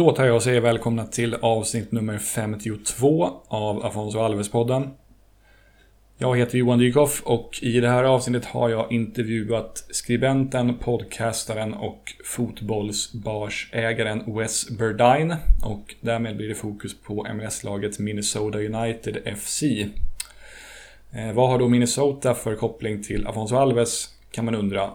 Då tar jag och säger välkomna till avsnitt nummer 52 av Afonso Alves-podden. Jag heter Johan Dykhoff och i det här avsnittet har jag intervjuat skribenten, podcastaren och fotbollsbarsägaren Wes Burdine. Och därmed blir det fokus på MLS-laget Minnesota United FC. Eh, vad har då Minnesota för koppling till Afonso Alves, kan man undra.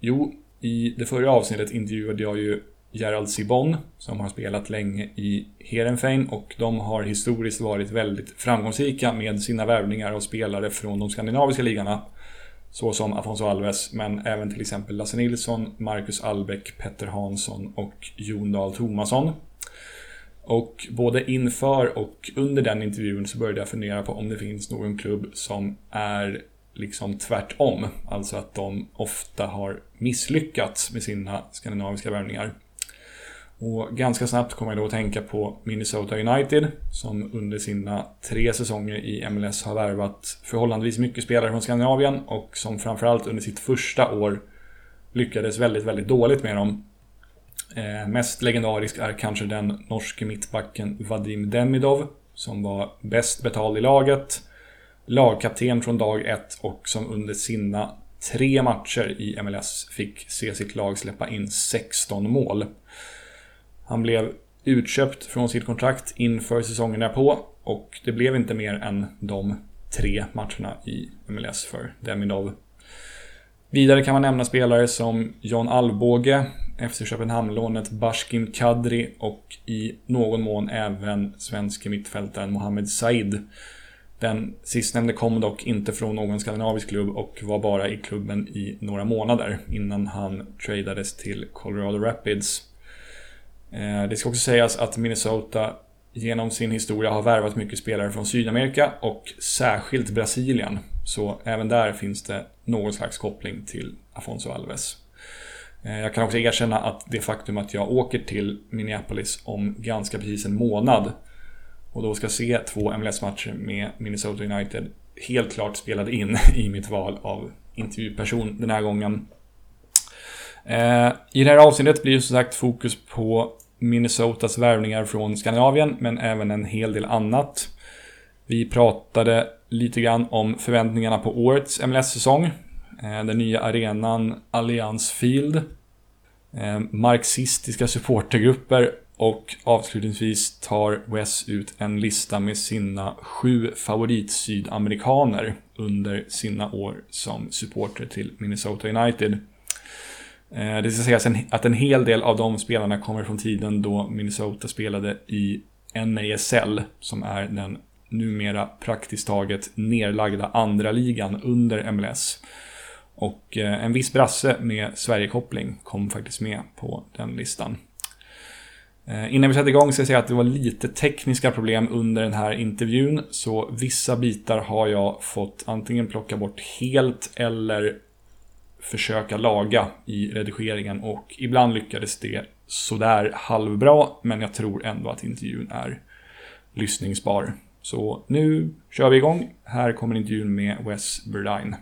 Jo, i det förra avsnittet intervjuade jag ju Gerald Sibon som har spelat länge i Heerenveen och de har historiskt varit väldigt framgångsrika med sina värvningar av spelare från de skandinaviska ligarna. Såsom Afonso Alves, men även till exempel Lasse Nilsson, Marcus Albeck, Petter Hansson och Jon Dahl Tomasson. Och både inför och under den intervjun så började jag fundera på om det finns någon klubb som är liksom tvärtom. Alltså att de ofta har misslyckats med sina skandinaviska värvningar. Och ganska snabbt kommer jag då att tänka på Minnesota United som under sina tre säsonger i MLS har värvat förhållandevis mycket spelare från Skandinavien och som framförallt under sitt första år lyckades väldigt, väldigt dåligt med dem. Eh, mest legendarisk är kanske den norske mittbacken Vadim Demidov som var bäst betald i laget, lagkapten från dag ett och som under sina tre matcher i MLS fick se sitt lag släppa in 16 mål. Han blev utköpt från sitt kontrakt inför säsongen därpå och det blev inte mer än de tre matcherna i MLS för Demidov. Vidare kan man nämna spelare som John Alvbåge, FC Köpenhamn-lånet Bashkim Kadri och i någon mån även svenske mittfältaren Mohamed Said. Den sistnämnde kom dock inte från någon skandinavisk klubb och var bara i klubben i några månader innan han tradades till Colorado Rapids. Eh, det ska också sägas att Minnesota genom sin historia har värvat mycket spelare från Sydamerika och särskilt Brasilien. Så även där finns det någon slags koppling till Afonso Alves. Eh, jag kan också erkänna att det faktum att jag åker till Minneapolis om ganska precis en månad och då ska se två MLS-matcher med Minnesota United helt klart spelade in i mitt val av intervjuperson den här gången. Eh, I det här avsnittet blir det som sagt fokus på Minnesotas värvningar från Skandinavien, men även en hel del annat. Vi pratade lite grann om förväntningarna på årets MLS-säsong. Eh, den nya arenan Allianz Field. Eh, marxistiska supportergrupper och avslutningsvis tar Wes ut en lista med sina sju favorit-sydamerikaner under sina år som supporter till Minnesota United. Eh, det ska sägas att en hel del av de spelarna kommer från tiden då Minnesota spelade i NASL, som är den numera praktiskt taget nerlagda andra ligan under MLS. Och eh, en viss brasse med Sverigekoppling kom faktiskt med på den listan. Eh, innan vi sätter igång ska jag säga att det var lite tekniska problem under den här intervjun, så vissa bitar har jag fått antingen plocka bort helt eller försöka laga i redigeringen och ibland lyckades det sådär halvbra, men jag tror ändå att intervjun är lyssningsbar. Så nu kör vi igång. Här kommer intervjun med Wes Burdine.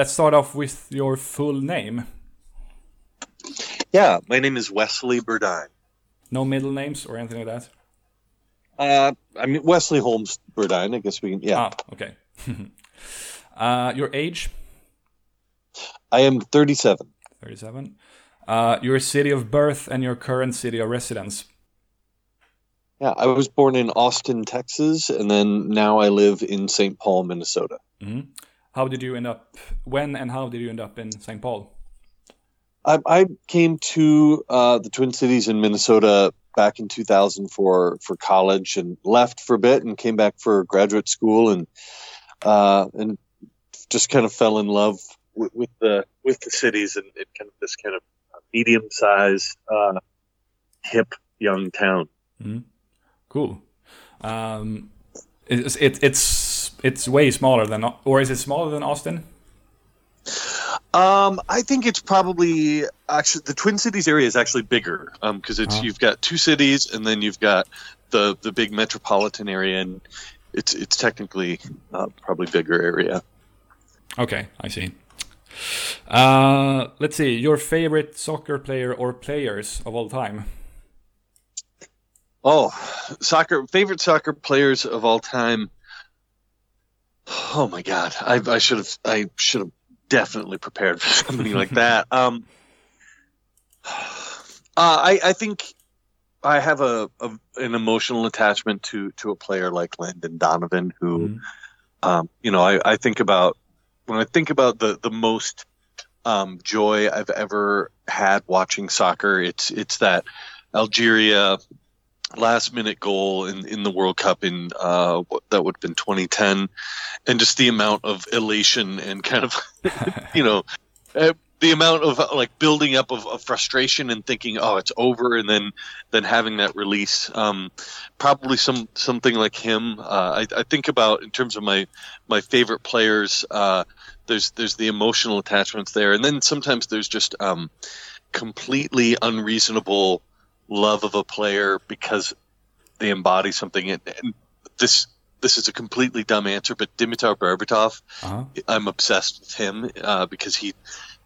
Let's start off with your full name. Yeah, my name is Wesley Burdine. No middle names or anything like that? Uh, I mean Wesley Holmes Burdine. I guess we can. Yeah, Ah, okay. uh, your age? I am 37. 37. Uh, your city of birth and your current city of residence? Yeah, I was born in Austin, Texas, and then now I live in St. Paul, Minnesota. How did you end up, when and how did you end up in St. Paul? I, I came to uh, the Twin Cities in Minnesota back in 2000 for for college and left for a bit and came back for graduate school and uh, and just kind of fell in love with, with the with the cities and, and, kind of this kind of medium sized uh, hip young town. Mm. Cool. Um, it's it, it's it's way smaller than or is it smaller than Austin? Um, I think it's probably actually the Twin Cities area is actually bigger because um, it's oh. you've got two cities and then you've got the the big metropolitan area and it's it's technically uh, probably bigger area. Okay, I see. Uh, let's see your favorite soccer player or players of all time. Oh, soccer favorite soccer players of all time. Oh my god, I, I should have I should have definitely prepared for something like that. Um, uh, I, I think I have a, a, an emotional attachment to to a player like Landon Donovan, who, mm-hmm. um, you know, I, I think about when I think about the the most um, joy I've ever had watching soccer. It's it's that Algeria last minute goal in, in the World Cup in uh, that would have been 2010, and just the amount of elation and kind of you know uh, the amount of like building up of, of, frustration and thinking oh it's over and then then having that release. Um, probably some something like him. Uh, I, I, think about in terms of my my favorite players uh, there's there's the emotional attachments there. And then sometimes there's just um, completely unreasonable love of a player because they embody something. And, and this this is a completely dumb answer, but Dimitar Berbatov, uh-huh. I'm obsessed with him uh, because he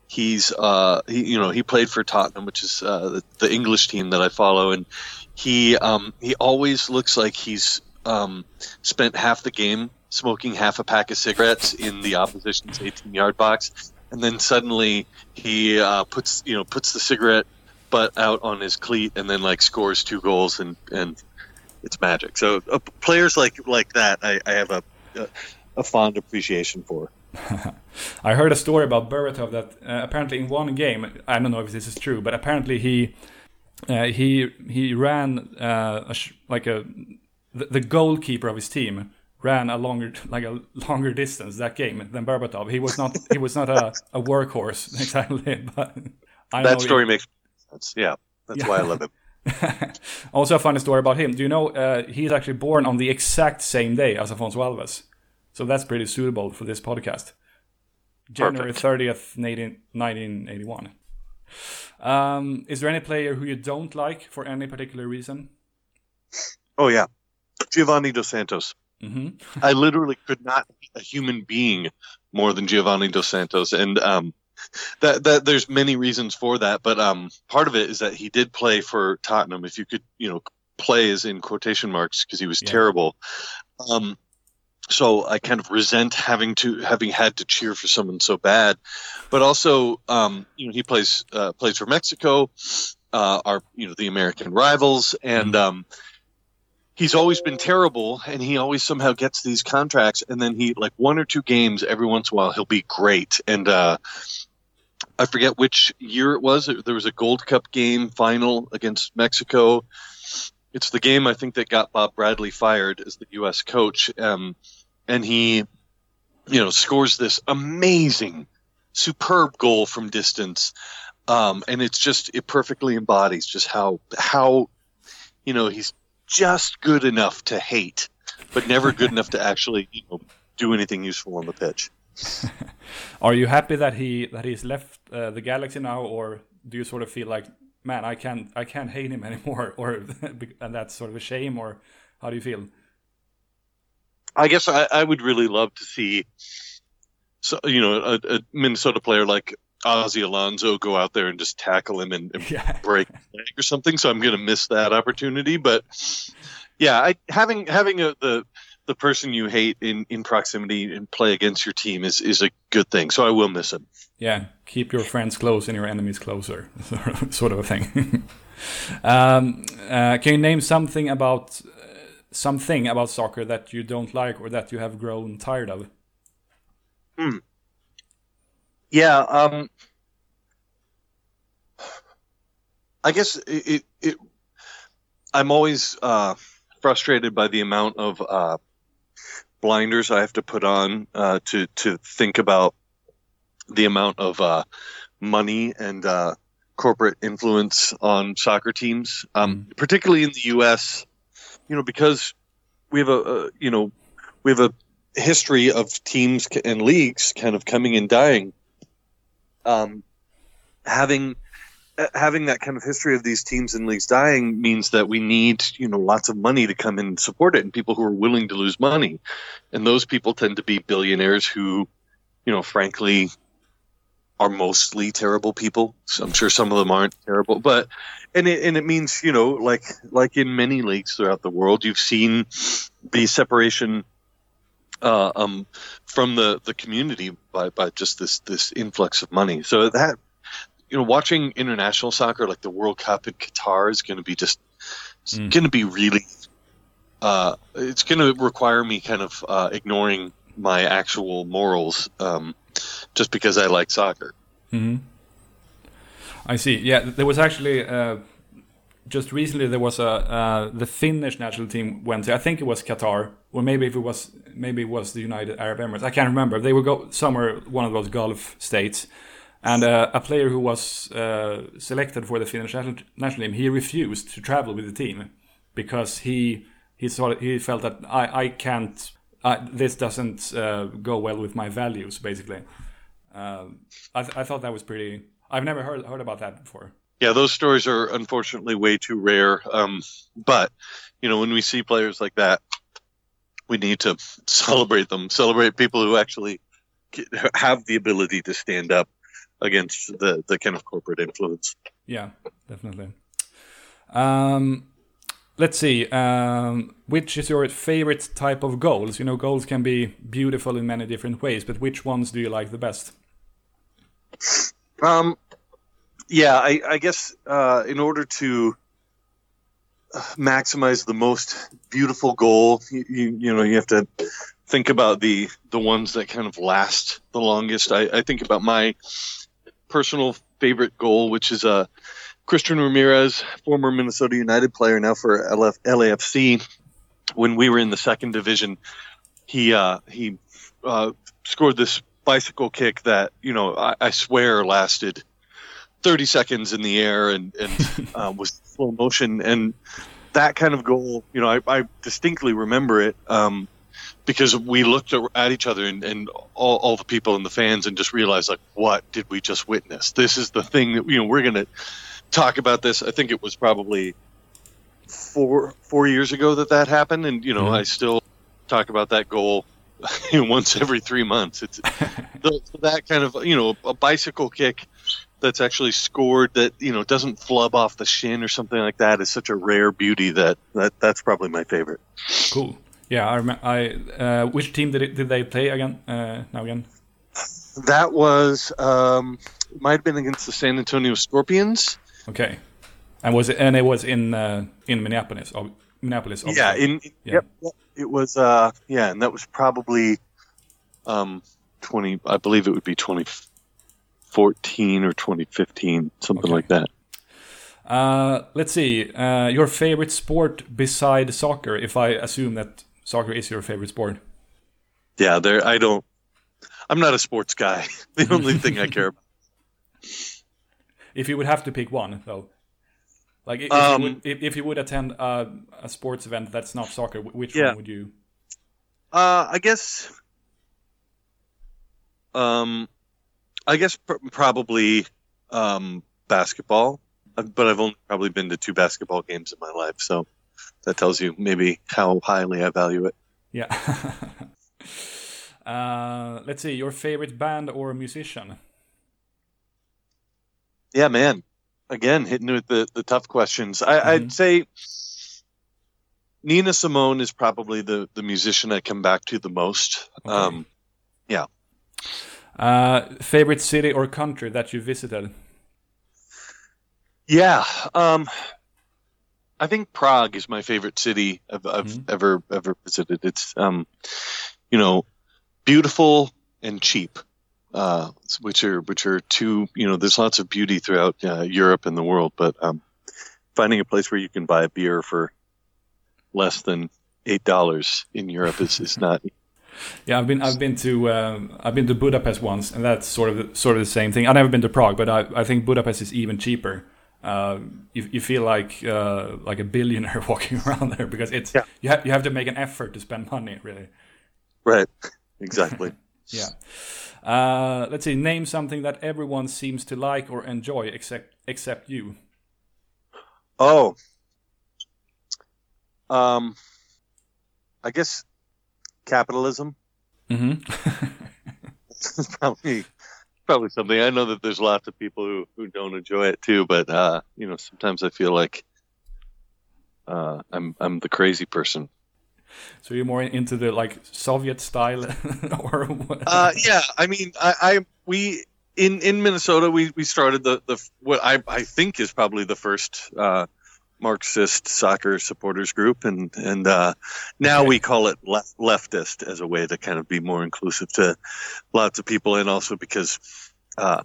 he's uh, he you know he played for Tottenham, which is uh, the, the, English team that I follow, and he um, he always looks like he's um, spent half the game smoking half a pack of cigarettes in the opposition's 18 yard box, and then suddenly he uh, puts you know puts the cigarette butt out on his cleat and then like scores two goals and and it's magic. So uh, players like like that, I, I have a, a, a fond appreciation for. I heard a story about Berbatov that uh, apparently in one game, I don't know if this is true, but apparently he uh, he he ran uh, a like a the, the, goalkeeper of his team ran a longer like a longer distance that game than Berbatov. He was not he was not a, a workhorse exactly, but I that story makes that's yeah. That's yeah. why I love him. also, a funny story about him. Do you know uh, he's actually born on the exact same day as Afonso Alves? So that's pretty suitable for this podcast. January thirtieth, nineteen eighty one. Um, is there any player who you don't like for any particular reason? Oh yeah, Giovanni dos Santos. Mm-hmm. I literally could not be a human being more than Giovanni dos Santos, and um, that that there's many reasons for that, but um, part of it is that he did play for Tottenham. If you could, you know, play is in quotation marks because he was yeah. terrible. Um, so I kind of resent having to having had to cheer for someone so bad, but also, um, you know, he plays uh, plays for Mexico, uh, our you know the American rivals, and mm-hmm. um, he's always been terrible and he always somehow gets these contracts and then he like one or two games every once in a while he'll be great and uh I forget which year it was. There was a Gold Cup game final against Mexico. It's the game I think that got Bob Bradley fired as the U.S. coach, um, and he, you know, scores this amazing, superb goal from distance, um, and it's just it perfectly embodies just how how, you know, he's just good enough to hate, but never good enough to actually you know, do anything useful on the pitch. Are you happy that he that he's left uh, the galaxy now, or do you sort of feel like, man, I can't I can't hate him anymore, or and that's sort of a shame, or how do you feel? I guess I, I would really love to see, so you know, a, a Minnesota player like Ozzy Alonso go out there and just tackle him and, and yeah. break leg or something. So I'm going to miss that opportunity. But yeah, I, having having a, the the person you hate in, in proximity and play against your team is, is a good thing. So I will miss him. Yeah, keep your friends close and your enemies closer, sort of a thing. um, uh, can you name something about uh, something about soccer that you don't like or that you have grown tired of? Hmm. Yeah. Um, I guess it, it, it I'm always uh, frustrated by the amount of uh, blinders I have to put on uh, to to think about the amount of uh, money and uh, corporate influence on soccer teams, um, mm. particularly in the U.S. You know, because we have a, a, you know we have a history of teams and leagues kind of coming and dying. Um, having having that kind of history of these teams and leagues dying means that we need you know lots of money to come in and support it and people who are willing to lose money and those people tend to be billionaires who you know frankly are mostly terrible people so i'm sure some of them aren't terrible but and it, and it means you know like like in many leagues throughout the world you've seen the separation uh, um, from the, the community by, by just this this influx of money. So that you know, watching international soccer like the World Cup in Qatar is going to be just mm. going to be really. Uh, it's going to require me kind of uh, ignoring my actual morals um, just because I like soccer. Mm-hmm. I see. Yeah, there was actually uh, just recently there was a uh, the Finnish national team went to I think it was Qatar or maybe if it was maybe it was the United Arab Emirates I can't remember they would go somewhere one of those Gulf states and uh, a player who was uh, selected for the Finnish national team, he refused to travel with the team because he he thought he felt that I I can't. this doesn't uh, go well with my values, basically. Uh, I, th I thought that was pretty. I've never heard heard about that before. Yeah, those stories are unfortunately way too rare. Um, but you know, when we see players like that, we need to celebrate them, celebrate people who actually have the ability to stand up against the the kind of corporate influence. Yeah, definitely. Um, let's see. Um, which is your favorite type of goals? You know, goals can be beautiful in many different ways, but which ones do you like the best? Um, yeah, I, I guess uh, in order to maximize the most beautiful goal, you, you, you know, you have to think about the the ones that kind of last the longest. I, I think about my personal favorite goal, which is a uh, Christian Ramirez, former Minnesota United player, now for LF, LAFC. When we were in the second division, he uh, he uh, scored this bicycle kick that you know I, I, swear lasted 30 seconds in the air and and uh, was slow motion and that kind of goal. You know, I, I distinctly remember it. Um, because we looked at each other and, and all, all, the people and the fans and just realized like what did we just witness? This is the thing that you know we're going to talk about this. I think it was probably four four years ago that that happened. And you know mm-hmm. i still talk about that goal once every three months. It's that kind of you know a bicycle kick that's actually scored that you know doesn't flub off the shin or something like that is such a rare beauty that, that that's probably my favorite. Cool yeah, I. I uh, which team did it, did they play again? Uh, now again. That was um, might have been against the San Antonio Scorpions. Okay, and was it? And it was in uh, in Minneapolis. Oh, Minneapolis. Obviously. Yeah, in yeah. Yep, it was. Uh, yeah, and that was probably um, twenty. I believe it would be twenty fourteen or twenty fifteen, something okay. like that. Uh, let's see. Uh, your favorite sport beside soccer? If I assume that soccer is your favorite sport. Yeah, there. I don't. I'm not a sports guy. the only thing I care about. If you would have to pick one, though, like if, um, you, would, if, if you would attend a, a, sports event that's not soccer, which yeah. one would you? Uh, I guess. Um, I guess pr- probably um, basketball, but I've only probably been to two basketball games in my life, so that tells you maybe how highly I value it. Yeah. uh, let's see, your favorite band or musician? Yeah, man. Again, hitting with the, the tough questions. I, mm-hmm. I'd say Nina Simone is probably the, the musician I come back to the most. Okay. Um, yeah. Uh, favorite city or country that you visited? Yeah. Um, I think Prague is my favorite city I've, I've mm-hmm. ever ever visited. It's um, you know, beautiful and cheap, uh, which are which are two. You know, there's lots of beauty throughout uh, Europe and the world, but um, finding a place where you can buy a beer for less than eight dollars in Europe is, is not. Yeah, I've been I've been to uh, I've been to Budapest once, and that's sort of sort of the same thing. I've never been to Prague, but I, I think Budapest is even cheaper. Uh, you, you feel like uh, like a billionaire walking around there because it's yeah. you have you have to make an effort to spend money, really. Right. Exactly. yeah. Uh, let's see. Name something that everyone seems to like or enjoy, except except you. Oh. Um. I guess capitalism. Mm-hmm. probably probably something. I know that there's lots of people who, who don't enjoy it too, but uh, you know, sometimes I feel like uh, I'm I'm the crazy person. So you're more into the like Soviet style, or what? Uh, yeah, I mean, I, I we in in Minnesota we we started the the what I I think is probably the first uh, Marxist soccer supporters group, and and uh, now okay. we call it left, leftist as a way to kind of be more inclusive to lots of people, and also because, uh,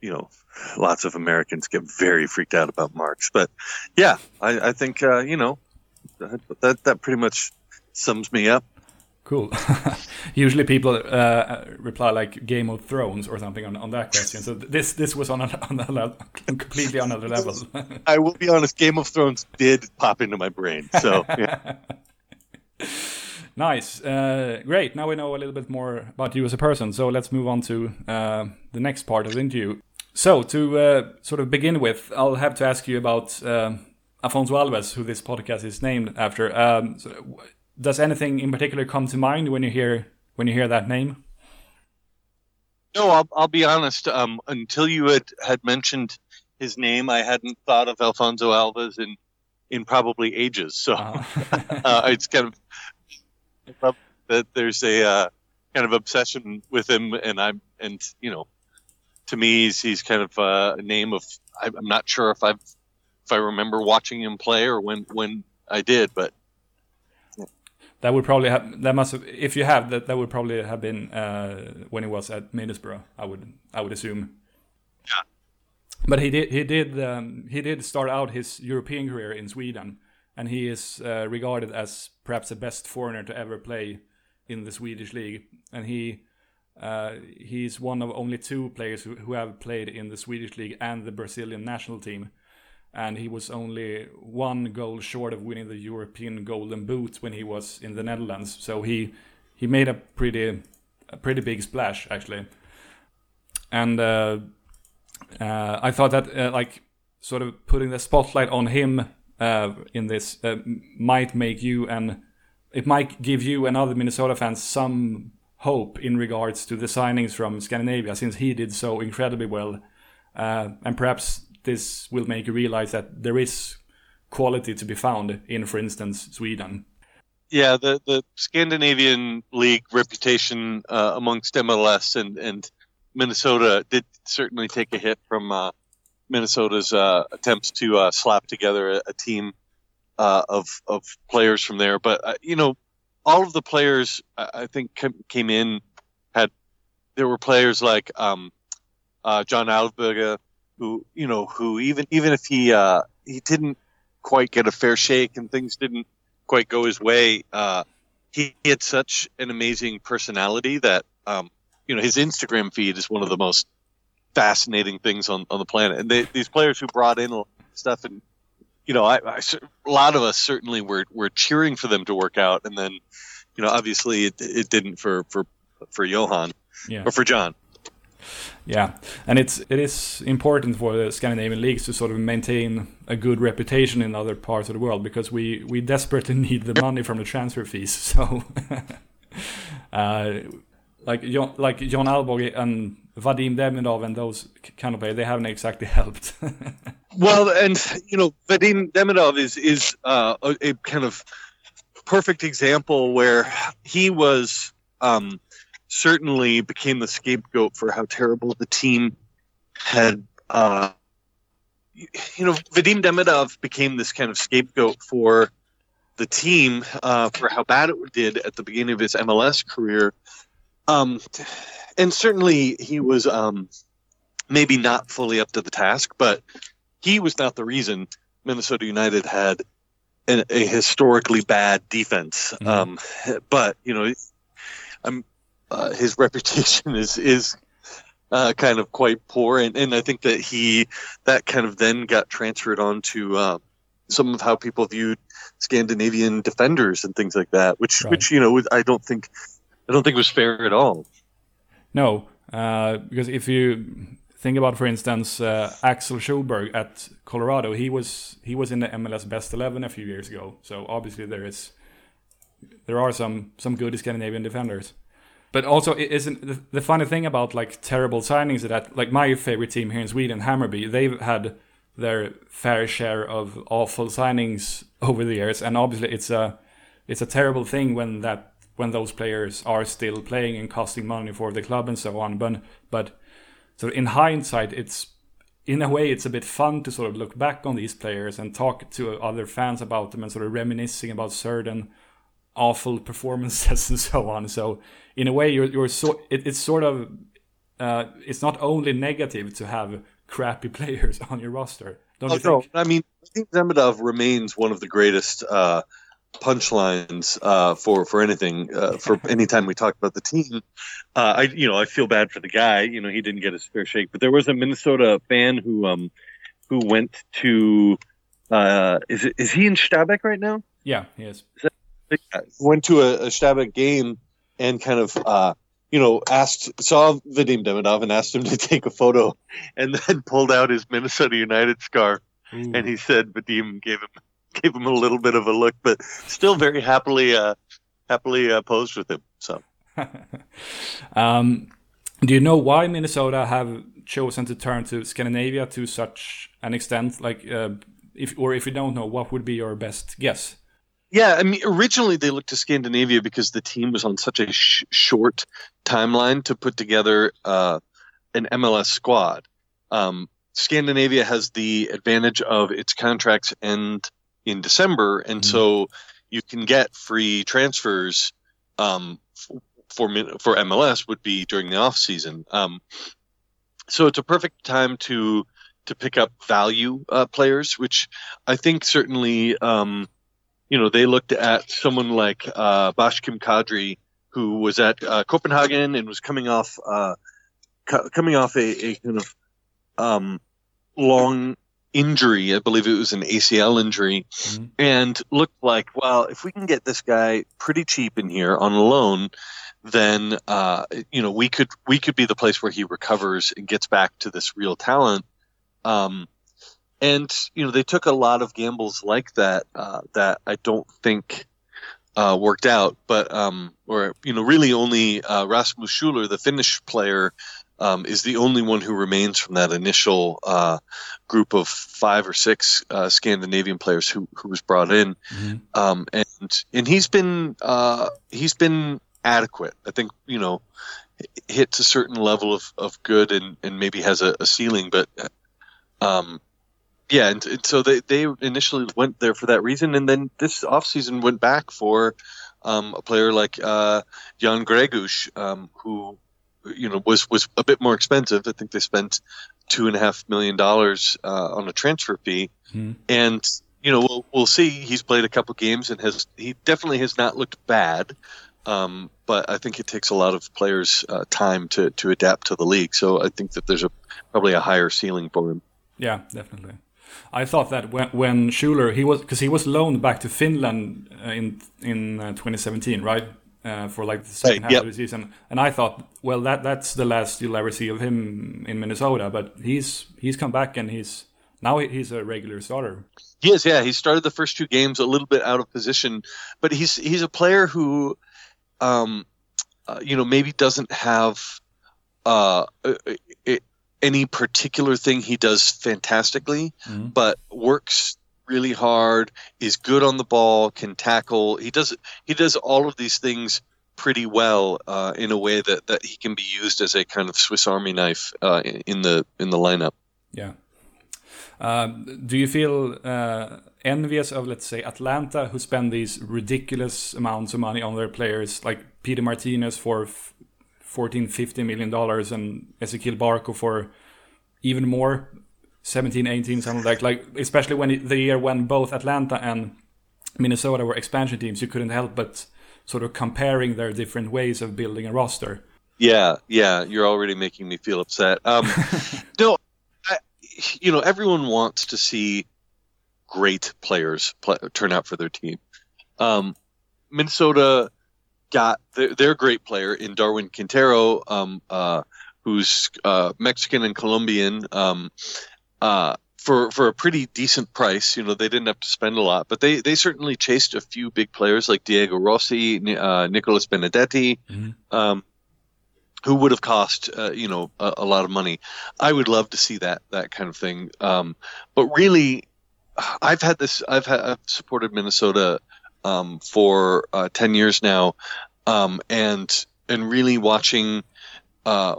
you know, lots of Americans get very freaked out about Marx. But yeah, I, I think uh, you know that that pretty much sums me up. Cool. Usually people uh, reply like Game of Thrones or something on, on that question. So this this was on a, on a completely another level. I will be honest. Game of Thrones did pop into my brain. So yeah. nice, uh, great. Now we know a little bit more about you as a person. So let's move on to uh, the next part of the interview. So to uh, sort of begin with, I'll have to ask you about uh, Afonso Alves, who this podcast is named after. Um, so does anything in particular come to mind when you hear when you hear that name? No, I'll, I'll be honest. Um, until you had, had mentioned his name, I hadn't thought of Alfonso Alves in in probably ages. So uh-huh. uh, it's kind of that there's a uh, kind of obsession with him, and I'm and you know, to me, he's, he's kind of uh, a name of I'm not sure if I've if I remember watching him play or when when I did, but that would probably have that must have, if you have that that would probably have been uh, when he was at Middlesbrough. I would I would assume. Yeah. But he did he did um, he did start out his European career in Sweden, and he is uh, regarded as perhaps the best foreigner to ever play in the Swedish league. And he uh, he's one of only two players who, who have played in the Swedish league and the Brazilian national team and he was only one goal short of winning the European Golden Boot when he was in the Netherlands. So he he made a pretty a pretty big splash actually, and uh, uh, I thought that uh, like sort of putting the spotlight on him uh, in this uh, might make you and it might give you and other Minnesota fans some hope in regards to the signings from Scandinavia since he did so incredibly well. Uh, and perhaps this will make you realize that there is quality to be found in, for instance, Sweden. Yeah, the, the Scandinavian league reputation uh, amongst MLS and, and Minnesota did certainly take a hit from uh, Minnesota's uh, attempts to uh, slap together a, a team uh, of of players from there. But uh, you know, all of the players I think came in had there were players like um, John Alvbåge, who you know who even even if he uh, he didn't quite get a fair shake and things didn't quite go his way, uh, he, he, had such an amazing personality that um, you know his Instagram feed is one of the most fascinating things on, on the planet. And they, these players who brought in stuff and you know I, I, a lot of us certainly were were cheering for them to work out, and then you know obviously it, it didn't for for for Johan yeah. or for John. Yeah, and it's it is important for the Scandinavian leagues to sort of maintain a good reputation in other parts of the world because we we desperately need the money from the transfer fees. So, uh, like John, like John Alvbåge and Vadim Demidov and those kind of players, they haven't exactly helped. well, and you know, Vadim Demidov is is uh, a, a, kind of perfect example where he was. Um, certainly became the scapegoat for how terrible the team had. Uh, you know, Vadim Demidov became this kind of scapegoat for the team uh, for how bad it did at the beginning of his MLS career. Um, and certainly he was um, maybe not fully up to the task, but he was not the reason Minnesota United had an, a historically bad defense. Mm-hmm. Um, but you know, um, uh, his reputation is is uh, kind of quite poor, and, and I think that he that kind of then got transferred on to uh, some of how people viewed Scandinavian defenders and things like that, which right. which you know I don't think I don't think was fair at all. No, uh, because if you think about, for instance, uh, Axel Sjoberg at Colorado, he was he was in the MLS Best Eleven a few years ago. So obviously there is there are some some good Scandinavian defenders. But also, it isn't the, the funny thing about like terrible signings that like my favorite team here in Sweden, Hammarby, they've had their fair share of awful signings over the years, and obviously it's a it's a terrible thing when that when those players are still playing and costing money for the club and so on. But but so in hindsight, it's in a way it's a bit fun to sort of look back on these players and talk to other fans about them and sort of reminiscing about certain awful performances and so on. So in a way, you're you're so it, it's sort of uh, it's not only negative to have crappy players on your roster. Don't oh, you think? No. I mean, I think Demidov remains one of the greatest uh, punchlines uh, for for anything uh, for any time we talk about the team. Uh, I you know I feel bad for the guy. You know he didn't get his fair shake, but there was a Minnesota fan who um who went to uh, is it is he in Stabæk right now? Yeah, he is. is that, went to a, a Stabæk game and kind of uh, you know asked saw Vadim Demidov and asked him to take a photo, and then pulled out his Minnesota United scarf, Ooh. and he said Vadim gave him gave him a little bit of a look, but still very happily uh, happily uh, posed with him. So, um, do you know why Minnesota have chosen to turn to Scandinavia to such an extent? Like, uh, if or if you don't know, what would be your best guess? Yeah, I mean, originally they looked to Scandinavia because the team was on such a sh- short timeline to put together uh, an MLS squad. Um, Scandinavia has the advantage of its contracts end in December, and mm-hmm. so you can get free transfers um, for for MLS would be during the off season. Um, so it's a perfect time to to pick up value uh, players, which I think certainly um, you know they looked at someone like uh, Bashkim Kadri, who was at uh, Copenhagen and was coming off uh, co- coming off a, a kind of um, long injury. I believe it was an ACL injury, mm-hmm. and looked like, well, if we can get this guy pretty cheap in here on a loan, then uh, you know we could we could be the place where he recovers and gets back to this real talent. Um, and you know they took a lot of gambles like that uh, that I don't think uh, worked out. But um, or you know really only uh, Rasmus Schüller, the Finnish player, um, is the only one who remains from that initial uh, group of five or six uh, Scandinavian players who, who was brought in, mm-hmm. um, and and he's been uh, he's been adequate. I think you know hits a certain level of, of good and, and maybe has a, a ceiling, but um, yeah, and, and, so they, they initially went there for that reason, and then this offseason went back for um, a player like uh, Jan Gregus, um, who you know was was a bit more expensive. I think they spent two and a half million dollars uh, on a transfer fee, hmm. and you know we'll we'll see. He's played a couple games and has he definitely has not looked bad. Um, but I think it takes a lot of players' uh, time to, to adapt to the league. So I think that there's a probably a higher ceiling for him. Yeah, definitely. I thought that when when Schüller he was because he was loaned back to Finland uh, in in uh, 2017, right? uh, for like the second half yep. of the season. And I thought, well, that that's the last you'll ever see of him in Minnesota. But he's he's come back and he's now he's a regular starter. He is, yeah. He started the first two games a little bit out of position, but he's he's a player who, um, uh, you know, maybe doesn't have uh, any particular thing he does fantastically, mm-hmm. but works really hard, is good on the ball, can tackle. He does he does all of these things pretty well uh, in a way that, that he can be used as a kind of Swiss Army knife uh, in the in the lineup. Yeah. Uh, do you feel uh, envious of, let's say, Atlanta, who spend these ridiculous amounts of money on their players, like Pity Martinez for 14, 15 million dollars, and Ezequiel Barco for even more? 17, 18, something like like especially when the year when both Atlanta and Minnesota were expansion teams, you couldn't help but sort of comparing their different ways of building a roster. Yeah, yeah, you're already making me feel upset. Um, no, I, you know, everyone wants to see great players play, turn out for their team. Um, Minnesota got their, their, great player in Darwin Quintero, um, uh, who's uh, Mexican and Colombian, um, uh, for for a pretty decent price. You know, they didn't have to spend a lot, but they they certainly chased a few big players like Diego Rossi, uh, Nicholas Benedetti. Mm-hmm. Um, who would have cost uh, you know a, a, lot of money. I would love to see that that kind of thing. Um, but really, I've had this. I've, had, I've supported Minnesota um, for uh, ten years now, um, and and really watching. Uh,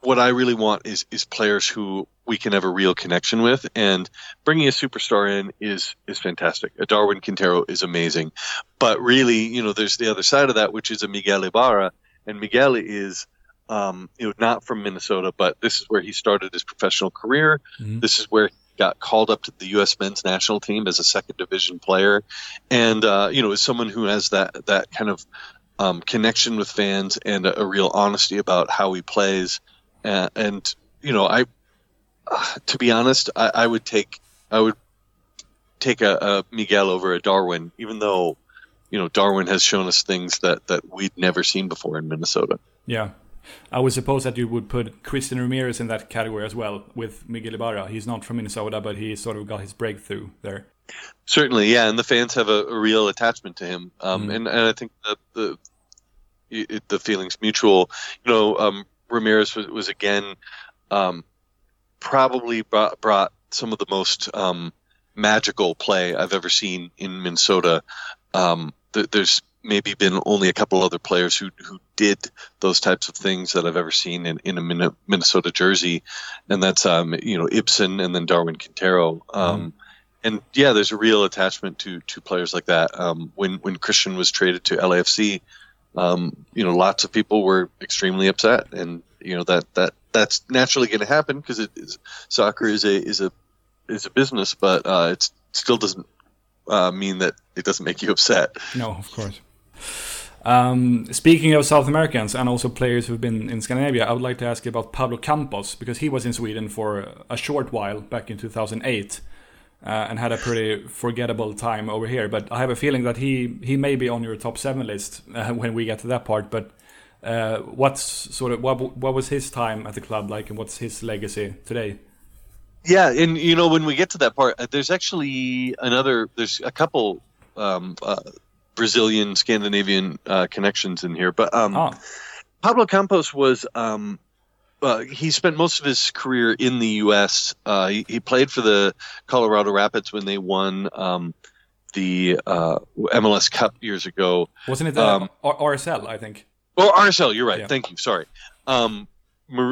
what I really want is is players who we can have a real connection with, and bringing a superstar in is is fantastic. A Darwin Quintero is amazing, but really, you know, there's the other side of that, which is a Miguel Ibarra, and Miguel is um, you know, not from Minnesota, but this is where he started his professional career. Mm-hmm. This is where got called up to the U.S. men's national team as a second division player, and uh, you know, as someone who has that that kind of um, connection with fans and a, a, real honesty about how he plays, uh, and you know, I uh, to be honest, I, I, would take I would take a, a, Miguel over a Darwin, even though you know Darwin has shown us things that that we'd never seen before in Minnesota. Yeah, I would suppose that you would put Christian Ramirez in that category as well with Miguel Ibarra. He's not from Minnesota, but he sort of got his breakthrough there. Certainly, yeah, and the fans have a, a real attachment to him, um, mm. and, and I think that the it, the feelings mutual. You know, um, Ramirez was, was again um, probably brought, brought, some of the most um, magical play I've ever seen in Minnesota. Um, th- there's maybe been only a couple other players who who did those types of things that I've ever seen in, in a Minnesota jersey, and that's um, you know Ibson and then Darwin Quintero. Um, mm. And yeah, there's a real attachment to to players like that. Um, when when Christian was traded to LAFC, um, you know, lots of people were extremely upset, and you know that that that's naturally going to happen because it is soccer is a is a is a business, but uh, it still doesn't uh, mean that it doesn't make you upset. No, of course. Um, speaking of South Americans and also players who've been in Scandinavia, I would like to ask you about Pablo Campos because he was in Sweden for a short while back in 2008 uh, and had a pretty forgettable time over here. But I have a feeling that he he may be on your top seven list uh, when we get to that part. But uh, what's sort of what what was his time at the club like, and what's his legacy today? Yeah, and you know when we get to that part, uh, there's actually another. There's a couple um, uh, Brazilian Scandinavian uh, connections in here. But um, oh. Pablo Campos was um, uh, he spent most of his career in the U.S. Uh, he, he, played for the Colorado Rapids when they won um, the uh, MLS Cup years ago. Wasn't it the um, RSL? I think. Oh, RSL. You're right. Yeah. Thank you. Sorry. Um,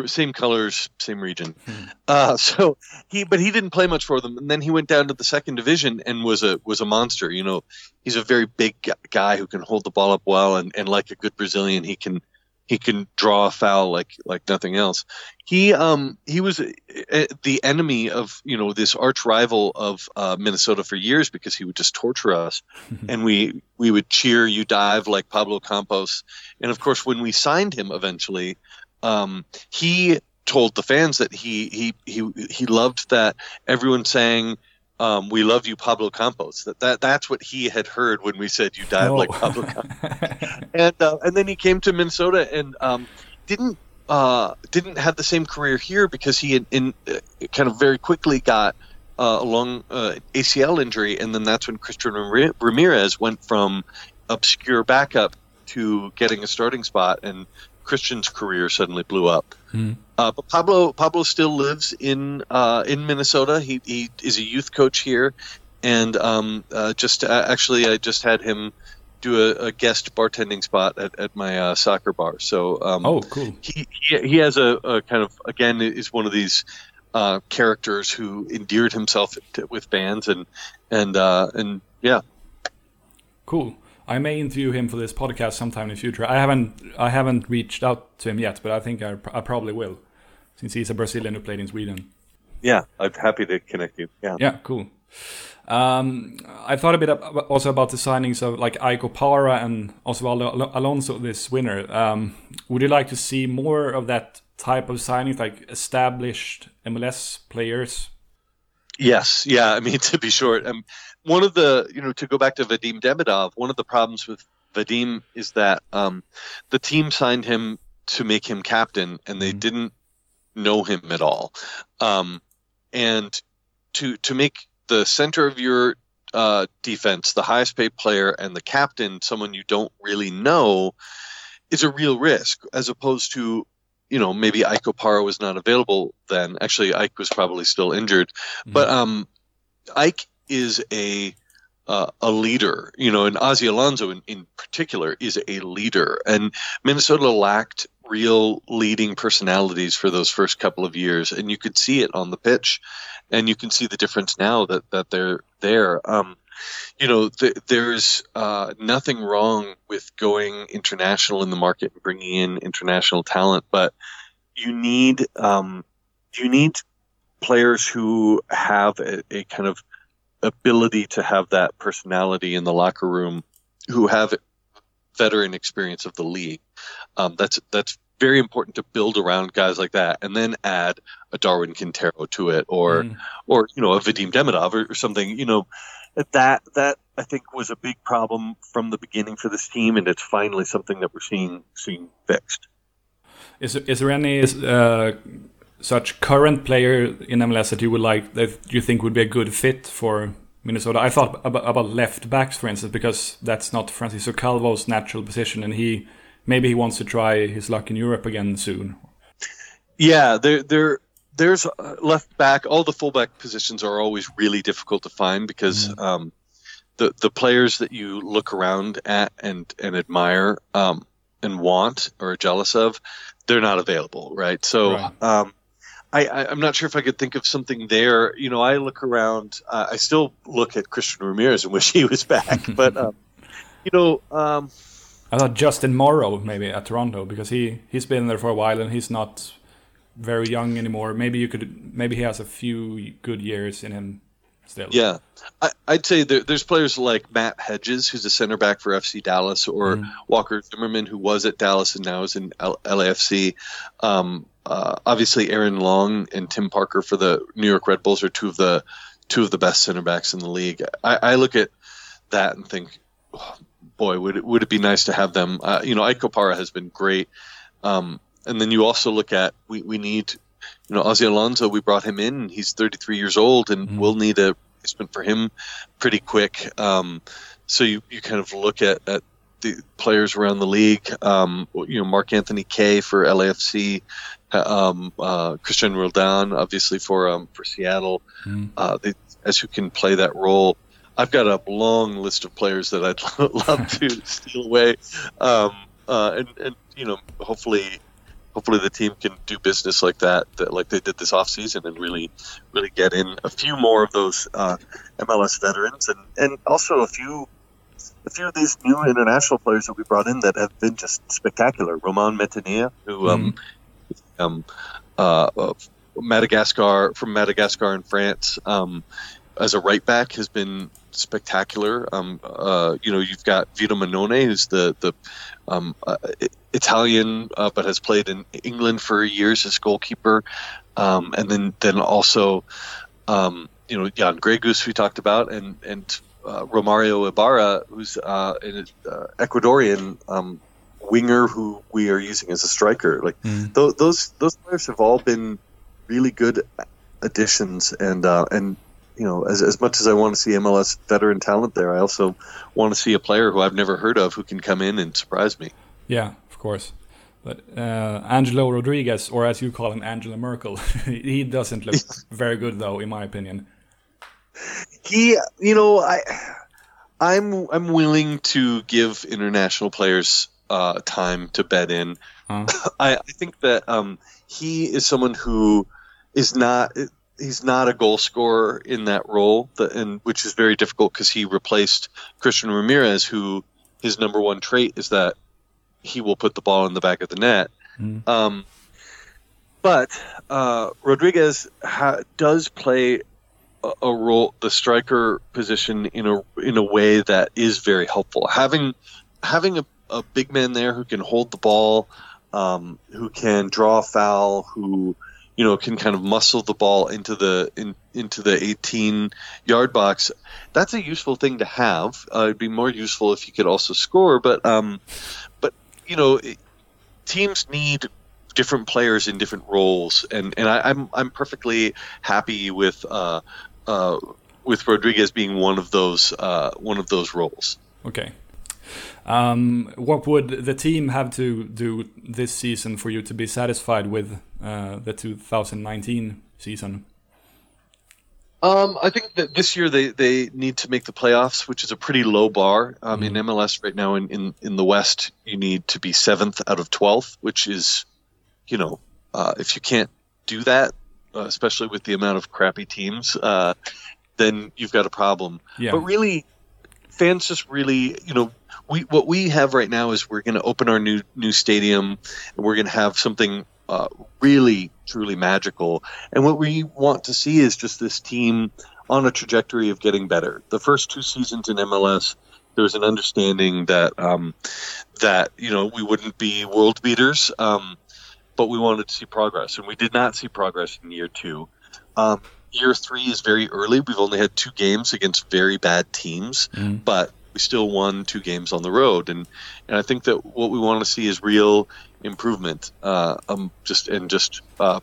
same colors, same region. Hmm. Uh, so he, but he didn't play much for them. And then he went down to the second division and was a was a monster. You know, he's a very big guy who can hold the ball up well, and, and like a good Brazilian, he can he can draw a foul like like nothing else. He um he was a, the enemy of you know this arch rival of uh, Minnesota for years because he would just torture us, and we we would cheer you dive like Pablo Campos, and of course when we signed him eventually um, he told the fans that he he he he loved that everyone saying um, "We love you, Pablo Campos." That, that that's what he had heard when we said "You died oh. like Pablo Campos," and uh, and then he came to Minnesota and um, didn't uh, didn't have the same career here because he had in uh, kind of very quickly got uh, a long uh, ACL injury, and then that's when Christian Ramirez went from obscure backup to getting a starting spot and Christian's career suddenly blew up. Hmm. Uh, but Pablo Pablo still lives in uh, in Minnesota. He he is a youth coach here, and um, uh, just uh, actually I just had him do a, a guest bartending spot at, at my uh, soccer bar. So um, oh, cool. He he, he has a, a, kind of again is one of these. Uh, characters who endeared himself to, with bands and and and yeah, cool. I may interview him for this podcast sometime in the future. I haven't I haven't reached out to him yet, but I think I, I probably will, since he's a Brazilian who played in Sweden. yeah, I'm happy to connect you. Yeah. Yeah. Cool. Um, I thought a bit also about the signings of like Ike Opara and Osvaldo Alonso this winter. Um, would you like to see more of that type of signings, like established MLS players? Yes, yeah. I mean, to be short, um, one of the you know to go back to Vadim Demidov, one of the problems with Vadim is that um, the team signed him to make him captain, and they mm-hmm. didn't know him at all. Um, and to to make the center of your uh, defense, the highest paid player, and the captain, someone you don't really know, is a real risk, as opposed to, you know, maybe Ike Opara was not available then. Actually, Ike was probably still injured, mm-hmm. but um, Ike is a uh, a leader, you know, and Ozzy Alonso in, in particular is a leader, and Minnesota lacked real leading personalities for those first couple of years, and you could see it on the pitch, and you can see the difference now that that they're there. Um, you know, th- there's uh, nothing wrong with going international in the market and bringing in international talent, but you need um, you need players who have a, a kind of ability to have that personality in the locker room, who have veteran experience of the league. Um, that's that's very important to build around guys like that, and then add a Darwin Quintero to it, or mm. or you know a Vadim Demidov or, or, something. You know that that I think was a big problem from the beginning for this team, and it's finally something that we're seeing seeing fixed. Is is there any uh, such current player in MLS that you would like that you think would be a good fit for Minnesota? I thought about, about left backs, for instance, because that's not Francisco Calvo's natural position, and he maybe he wants to try his luck in Europe again soon. Yeah, there, there, there's uh, left back. All the fullback positions are always really difficult to find because mm. um, the the players that you look around at and and admire um, and want or are jealous of, they're not available, right? So. Right. Um, I, I, am not sure if I could think of something there. You know, I look around. Uh, I still look at Christian Ramirez and wish he was back. but um, you know, um, I thought Justin Morrow maybe at Toronto because he he's been there for a while and he's not very young anymore. Maybe you could maybe he has a few good years in him still. Yeah, I, would say there, there's players like Matt Hedges, who's a center back for FC Dallas, or mm. Walker Zimmerman, who was at Dallas and now is in L- LAFC. Um, uh, obviously, Aaron Long and Tim Parker for the New York Red Bulls are two of the two of the best center backs in the league. I, I look at that and think, oh, boy, would it, would it be nice to have them? Uh, you know, Ike Opara has been great. Um, and then you also look at we, we need, you know, Ozzy Alonso. We brought him in. He's 33 years old, and mm. we'll need a replacement for him pretty quick. Um, so you, you kind of look at, at the players around the league. Um, you know, Mark Anthony Kaye for LAFC, um, uh, Christian Roldan, obviously for um, for Seattle, mm. uh, they, as who can play that role. I've got a long list of players that I'd love to steal away, um, uh, and, and you know, hopefully, hopefully the team can do business like that, that like they did this off season, and really, really get in a few more of those uh, MLS veterans, and and also a few. A few of these new international players that we brought in that have been just spectacular. Roman Metanire, who um, mm-hmm. Um, uh, Madagascar from Madagascar in France, um, as a right back has been spectacular. Um, uh, you know, you've got Vito Mannone, who's the the um, uh, Italian, uh, but has played in England for years as goalkeeper, um, and then then also, um, you know, Jan Gregus we talked about, and and uh, Romario Ibarra, who's uh, an uh, Ecuadorian. Winger who we are using as a striker like mm. th- those those players have all been really good additions and uh, and you know, as, as much as I want to see MLS veteran talent there, I also want to see a player who I've never heard of who can come in and surprise me. Yeah, of course. But uh, Angelo Rodriguez, or as you call him, Angela Merkel, he doesn't look very good, though, in my opinion. He, you know, I, I'm I'm willing to give international players uh, time to bed in. Huh? I, I think that um, he is someone who is not he's not a goal scorer in that role, and which is very difficult because he replaced Christian Ramirez, who his number one trait is that he will put the ball in the back of the net. Mm. Um, but uh, Rodriguez ha- does play a, a role, the striker position, in a in a way that is very helpful. Having having a, a big man there who can hold the ball, um, who can draw a foul, who you know can kind of muscle the ball into the in, into the 18 yard box. That's a useful thing to have. Uh, it'd be more useful if you could also score, but um, but you know, it, teams need different players in different roles, and and I, I'm I'm perfectly happy with uh, uh, with Rodriguez being one of those uh, one of those roles. Okay. Um, what would the team have to do this season for you to be satisfied with uh, the 2019 season? Um, I think that this year they, they need to make the playoffs, which is a pretty low bar. Um, mm. In MLS right now in, in, in the West, you need to be seventh out of 12th, which is, you know, uh, if you can't do that, uh, especially with the amount of crappy teams, uh, then you've got a problem. Yeah. But really, fans just really, you know, we what we have right now is we're going to open our new new stadium, and we're going to have something uh, really truly magical. And what we want to see is just this team on a trajectory of getting better. The first two seasons in MLS, there was an understanding that um, that you know we wouldn't be world beaters, um, but we wanted to see progress, and we did not see progress in year two. Um, year three is very early. We've only had two games against very bad teams, mm. but we still won two games on the road, and and I think that what we want to see is real improvement, uh, um, just and just uh,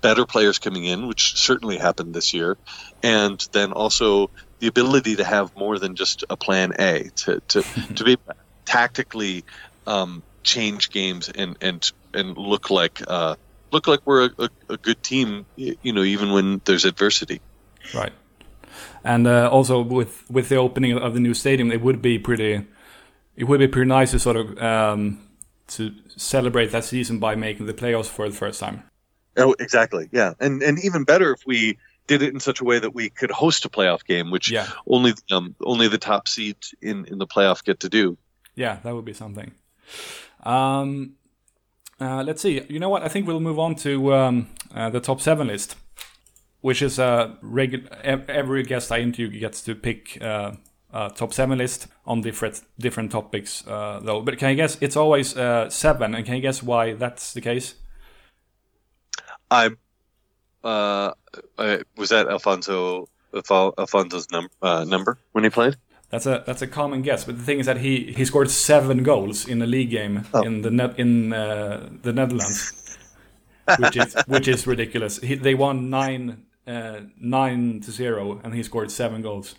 better players coming in, which certainly happened this year, and then also the ability to have more than just a plan A to to to be tactically um, change games and and and look like uh, look like we're a, a, a good team, you know, even when there's adversity. Right and uh, also with with the opening of the new stadium, it would be pretty it would be pretty nice to sort of um, to celebrate that season by making the playoffs for the first time. Oh, exactly. Yeah, and and even better if we did it in such a way that we could host a playoff game, which yeah. only um, only the top seed in in the playoff get to do. Yeah, that would be something. Um, uh, let's see. You know what? I think we'll move on to um, uh, the top seven list which is a regular. Every guest I interview gets to pick uh, a top seven list on different different topics, uh, though. But can you guess? It's always uh, seven, and can you guess why that's the case? I, uh, I was that Afonso Afonso's num- uh, number when he played. That's a that's a common guess, but the thing is that he, he scored seven goals in a league game oh. in the ne- in uh, the Netherlands, which is which is ridiculous. He, they won nine uh, nine to zero, and he scored seven goals,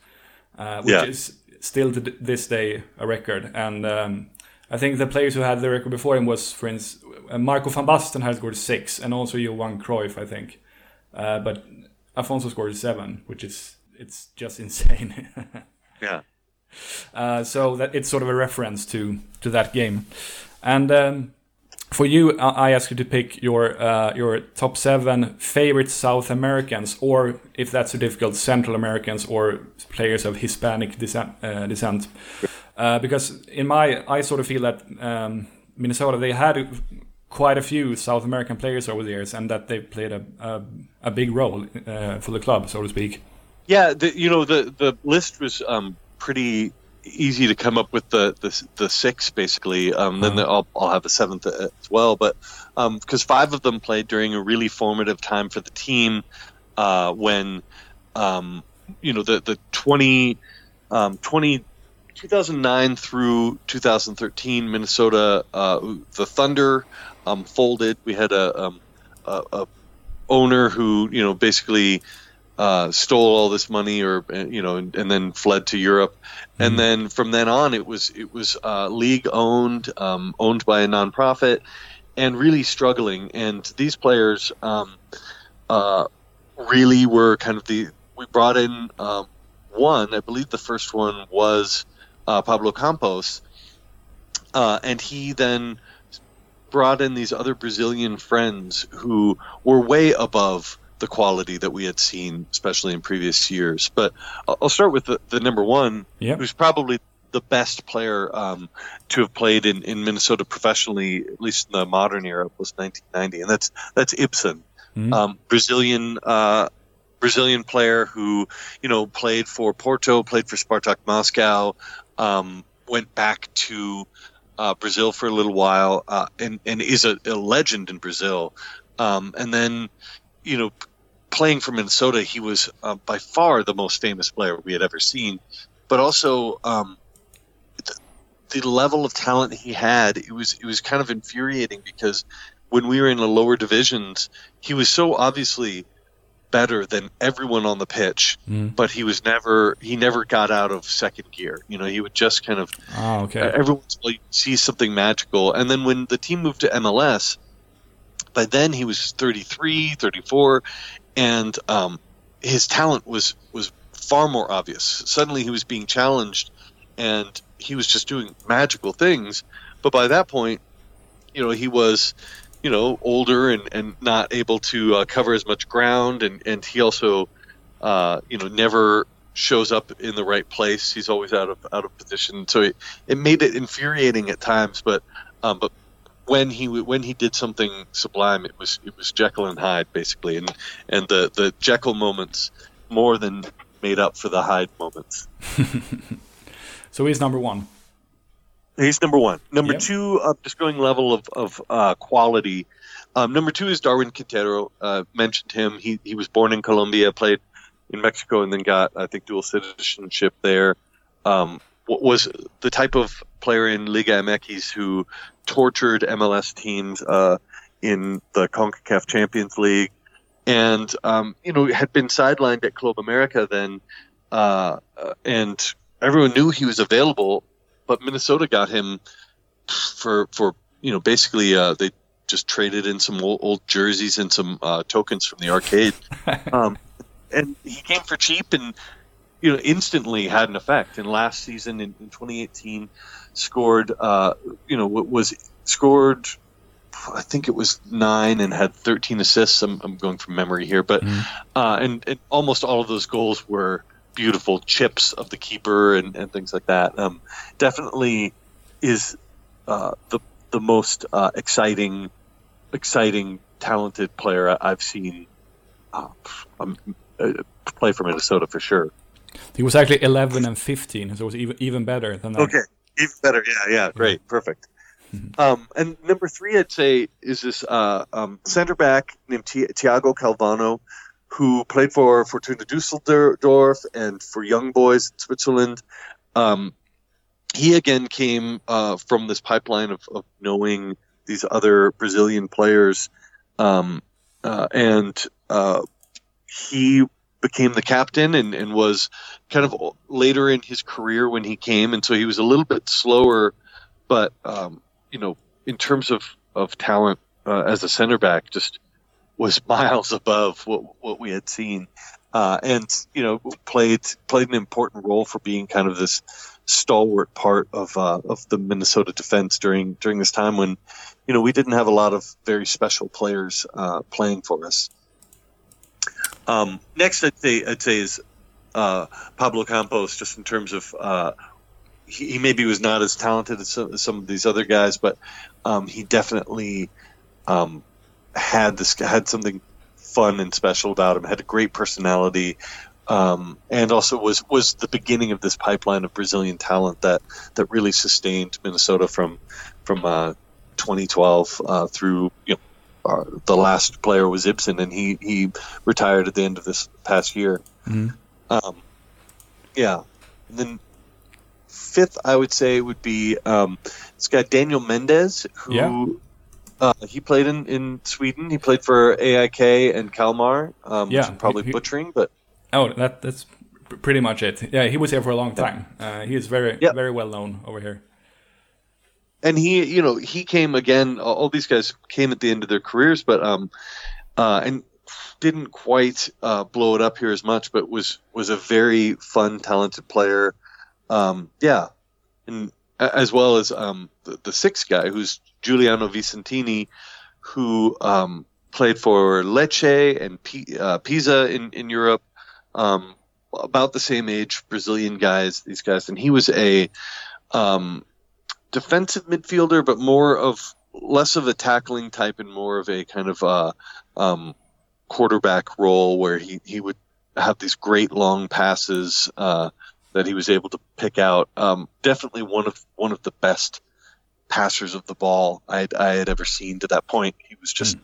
uh, which yeah. is still to this day a record. And um, I think the players who had the record before him was, for instance, uh, Marco van Basten had scored six, and also Johan Cruyff, I think. Uh, but Afonso scored seven, which is it's just insane. yeah. Uh, so that it's sort of a reference to to that game, and um, for you, I ask you to pick your uh, your top seven favorite South Americans, or if that's too difficult, Central Americans or players of Hispanic descent. Uh, descent. Uh, because in my, I sort of feel that um, Minnesota they had quite a few South American players over the years, and that they played a a, a big role uh, for the club, so to speak. Yeah, the, you know the the list was um, pretty easy to come up with the the, the six basically. Um, then the, I'll, I'll have a seventh as well, but because um, five of them played during a really formative time for the team uh, when um, you know the the 20, um, 20 2009 through 2013 Minnesota uh, the Thunder um, folded. We had a, um, a, a owner who you know basically uh, stole all this money or you know and, and then fled to Europe. Mm-hmm. and then from then on it was it was uh, league owned um, owned by a nonprofit and really struggling. And these players um, uh, really were kind of the we brought in um, one I believe the first one was uh, Pablo Campos. Uh, and he then brought in these other Brazilian friends who were way above the quality that we had seen, especially in previous years. But I'll start with the, the number one, yep. who's probably the best player um, to have played in, in Minnesota professionally, at least in the modern era, was 1990, and that's that's Ibson, mm-hmm. um, Brazilian uh, Brazilian player who you know played for Porto, played for Spartak Moscow, um, went back to uh, Brazil for a little while, uh, and and is a, a, legend in Brazil, um, and then you know playing for Minnesota, he was uh, by far the most famous player we had ever seen, but also um, the level of talent he had, it was it was kind of infuriating because when we were in the lower divisions, he was so obviously better than everyone on the pitch, mm. but he was never he never got out of second gear. You know, he would just kind of oh, okay. every once in a while see something magical, and then when the team moved to MLS, by then he was 33, 34, and um, his talent was was far more obvious. Suddenly, he was being challenged, and he was just doing magical things. But by that point, you know, he was, you know, older and, and not able to uh, cover as much ground, and and he also, uh, you know, never shows up in the right place. He's always out of out of position, so it, it made it infuriating at times. But um, but when he when he did something sublime, it was it was Jekyll and Hyde basically, and and the the Jekyll moments more than made up for the Hyde moments. So he's number one. He's number one. Number yep. two, uh, just going level of, of uh, quality. Um, number two is Darwin Quintero. Uh, mentioned him. He he was born in Colombia, played in Mexico, and then got I think dual citizenship there. Um, was the type of player in Liga MX who tortured MLS teams uh, in the CONCACAF Champions League, and um, you know had been sidelined at Club America then, uh, uh, and everyone knew he was available, but Minnesota got him for for you know basically uh, they just traded in some old, old jerseys and some uh, tokens from the arcade, um, and he came for cheap and you know instantly had an effect. And last season in, in 2018, scored uh, you know was scored. I think it was nine and had 13 assists. I'm, I'm going from memory here, but mm-hmm. uh, and, and almost all of those goals were beautiful chips of the keeper and, and things like that. Um, definitely is uh, the the most uh, exciting, exciting, talented player I've seen uh, um, uh, play for Minnesota for sure. He was actually 11 and 15, so it was even even better than that. Okay, even better. Yeah, yeah, great, perfect. Mm-hmm. Um, and number three, I'd say, is this uh, um, center back named Thiago Calvano who played for Fortuna Dusseldorf and for Young Boys in Switzerland. Um, he again came uh, from this pipeline of, of, knowing these other Brazilian players, um, uh, and uh, he became the captain and, and, was kind of later in his career when he came, and so he was a little bit slower, but um, you know, in terms of of talent uh, as a center back, just was miles above what what we had seen, uh, and you know played played an important role for being kind of this stalwart part of uh, of the Minnesota defense during during this time when you know we didn't have a lot of very special players uh, playing for us. Um, next, I'd say I'd say is uh, Pablo Campos, just in terms of uh, he, he, maybe was not as talented as some, as some of these other guys, but um, he definitely um, had this had something fun and special about him. Had a great personality, um, and also was was the beginning of this pipeline of Brazilian talent that that really sustained Minnesota from from uh, 2012 uh, through you know. Uh, the last player was Ibson, and he, he retired at the end of this past year. Mm-hmm. Um, yeah. And then fifth, I would say, would be um, it's got Daniel Mendes, who yeah. Uh, he played in, in Sweden. He played for AIK and Kalmar. Um, yeah, which I'm probably he, butchering, but oh, that that's pretty much it. Yeah, he was here for a long time. Uh, he is very yep. very well known over here. And he, you know, he came again. All these guys came at the end of their careers, but um, uh, and didn't quite uh, blow it up here as much, but was was a very fun, talented player. Um, yeah, and as well as um, the, the sixth guy who's Juliano Vicentini, who um, played for Lecce and P- uh, Pisa in, in Europe. Um, about the same age, Brazilian guys, these guys, and he was a um, defensive midfielder, but more of less of a tackling type and more of a kind of uh, um, quarterback role where he, he would have these great long passes uh, that he was able to pick out. Um, definitely one of one of the best passers of the ball I had, I had ever seen to that point. He was just mm.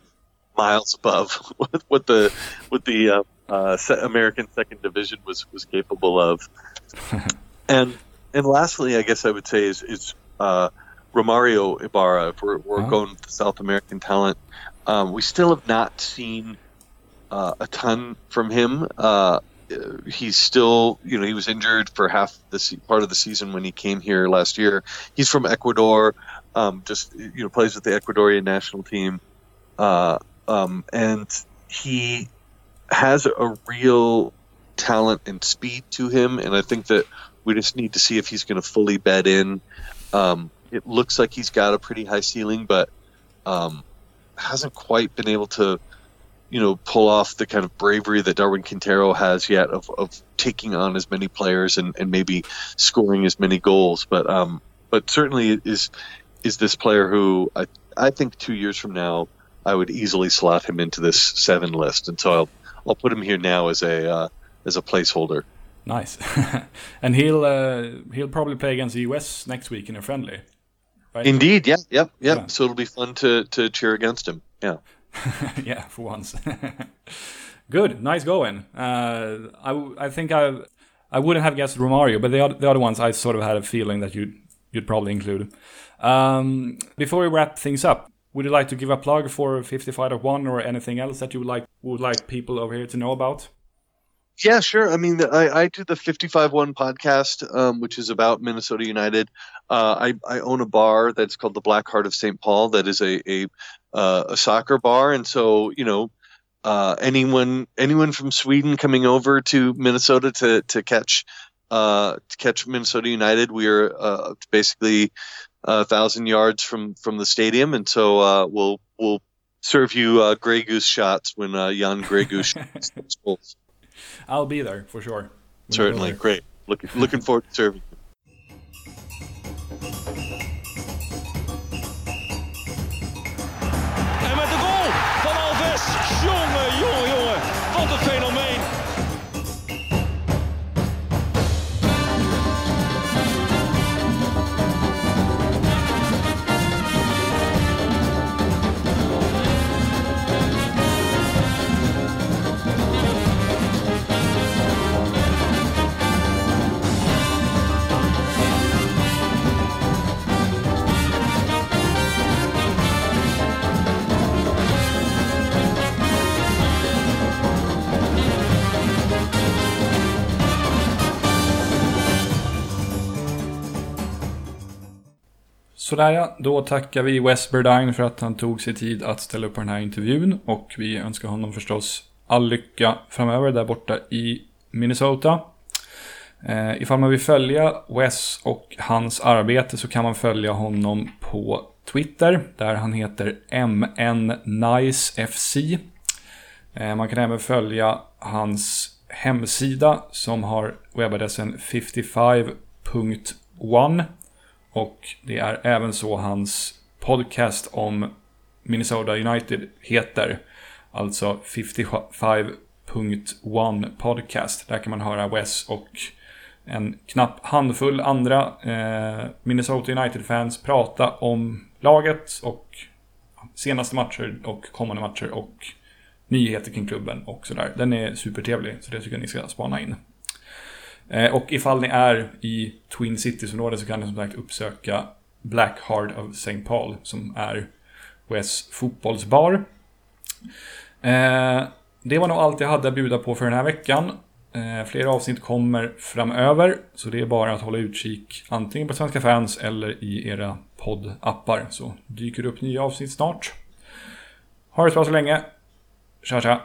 miles above what the what the uh, uh, American Second Division was was capable of. and and lastly, I guess I would say is is uh, Romario Ibarra. If we're, we're oh. going to the South American talent, um, we still have not seen uh, a ton from him. Uh, he's still, you know, he was injured for half the se- part of the season when he came here last year. He's from Ecuador, um, just you know, plays with the Ecuadorian national team, uh, um, and he has a real talent and speed to him. And I think that we just need to see if he's going to fully bed in. Um, it looks like he's got a pretty high ceiling, but um, hasn't quite been able to you know, pull off the kind of bravery that Darwin Quintero has yet of, of taking on as many players and, and maybe scoring as many goals. But um, but certainly is is this player who I I think two years from now I would easily slot him into this seven list, and so I'll I'll put him here now as a uh, as a placeholder. Nice, and he'll uh, he'll probably play against the US next week in a friendly. Right? Indeed, yeah, yep, yep. Yeah. So it'll be fun to to cheer against him. Yeah. yeah, for once. Good, nice going. Uh, I, I think I I wouldn't have guessed Romario, but the other, the other ones I sort of had a feeling that you'd you'd probably include. Um, before we wrap things up, would you like to give a plug for 55.1 or anything else that you would like would like people over here to know about? Yeah, sure. I mean, I, I do the 55-1 podcast, um, which is about Minnesota United. Uh, I, I own a bar that's called the Black Heart of St. Paul that is a, a, uh, a soccer bar. And so, you know, uh, anyone anyone from Sweden coming over to Minnesota to, to catch uh, to catch Minnesota United, we are uh, basically a thousand yards from, from the stadium. And so uh, we'll, we'll serve you Grey Goose shots when Jan Grey Goose. I'll be there for sure. Certainly, great. Looking looking forward to serving. Sådär ja, då tackar vi Wes Berdine för att han tog sig tid att ställa upp på den här intervjun. Och vi önskar honom förstås all lycka framöver där borta i Minnesota. Eh, ifall man vill följa Wes och hans arbete så kan man följa honom på Twitter där han heter MNNiceFC. Eh, man kan även följa hans hemsida som har webbadressen 55.1 och det är även så hans podcast om Minnesota United heter. Alltså 55.1 podcast. Där kan man höra Wes och en knapp handfull andra eh, Minnesota United-fans prata om laget och senaste matcher och kommande matcher och nyheter kring klubben och sådär. Den är supertrevlig, så det tycker jag ni ska spana in. Eh, och ifall ni är i Twin Cities-området så kan ni som sagt uppsöka Black Heart of St. Paul som är OS fotbollsbar. Eh, det var nog allt jag hade att bjuda på för den här veckan. Flera fler avsnitt kommer framöver, så det är bara att hålla utkik antingen på Svenska fans eller i era poddappar så dyker det upp nya avsnitt snart. Ha det så bra så länge. Tja tja!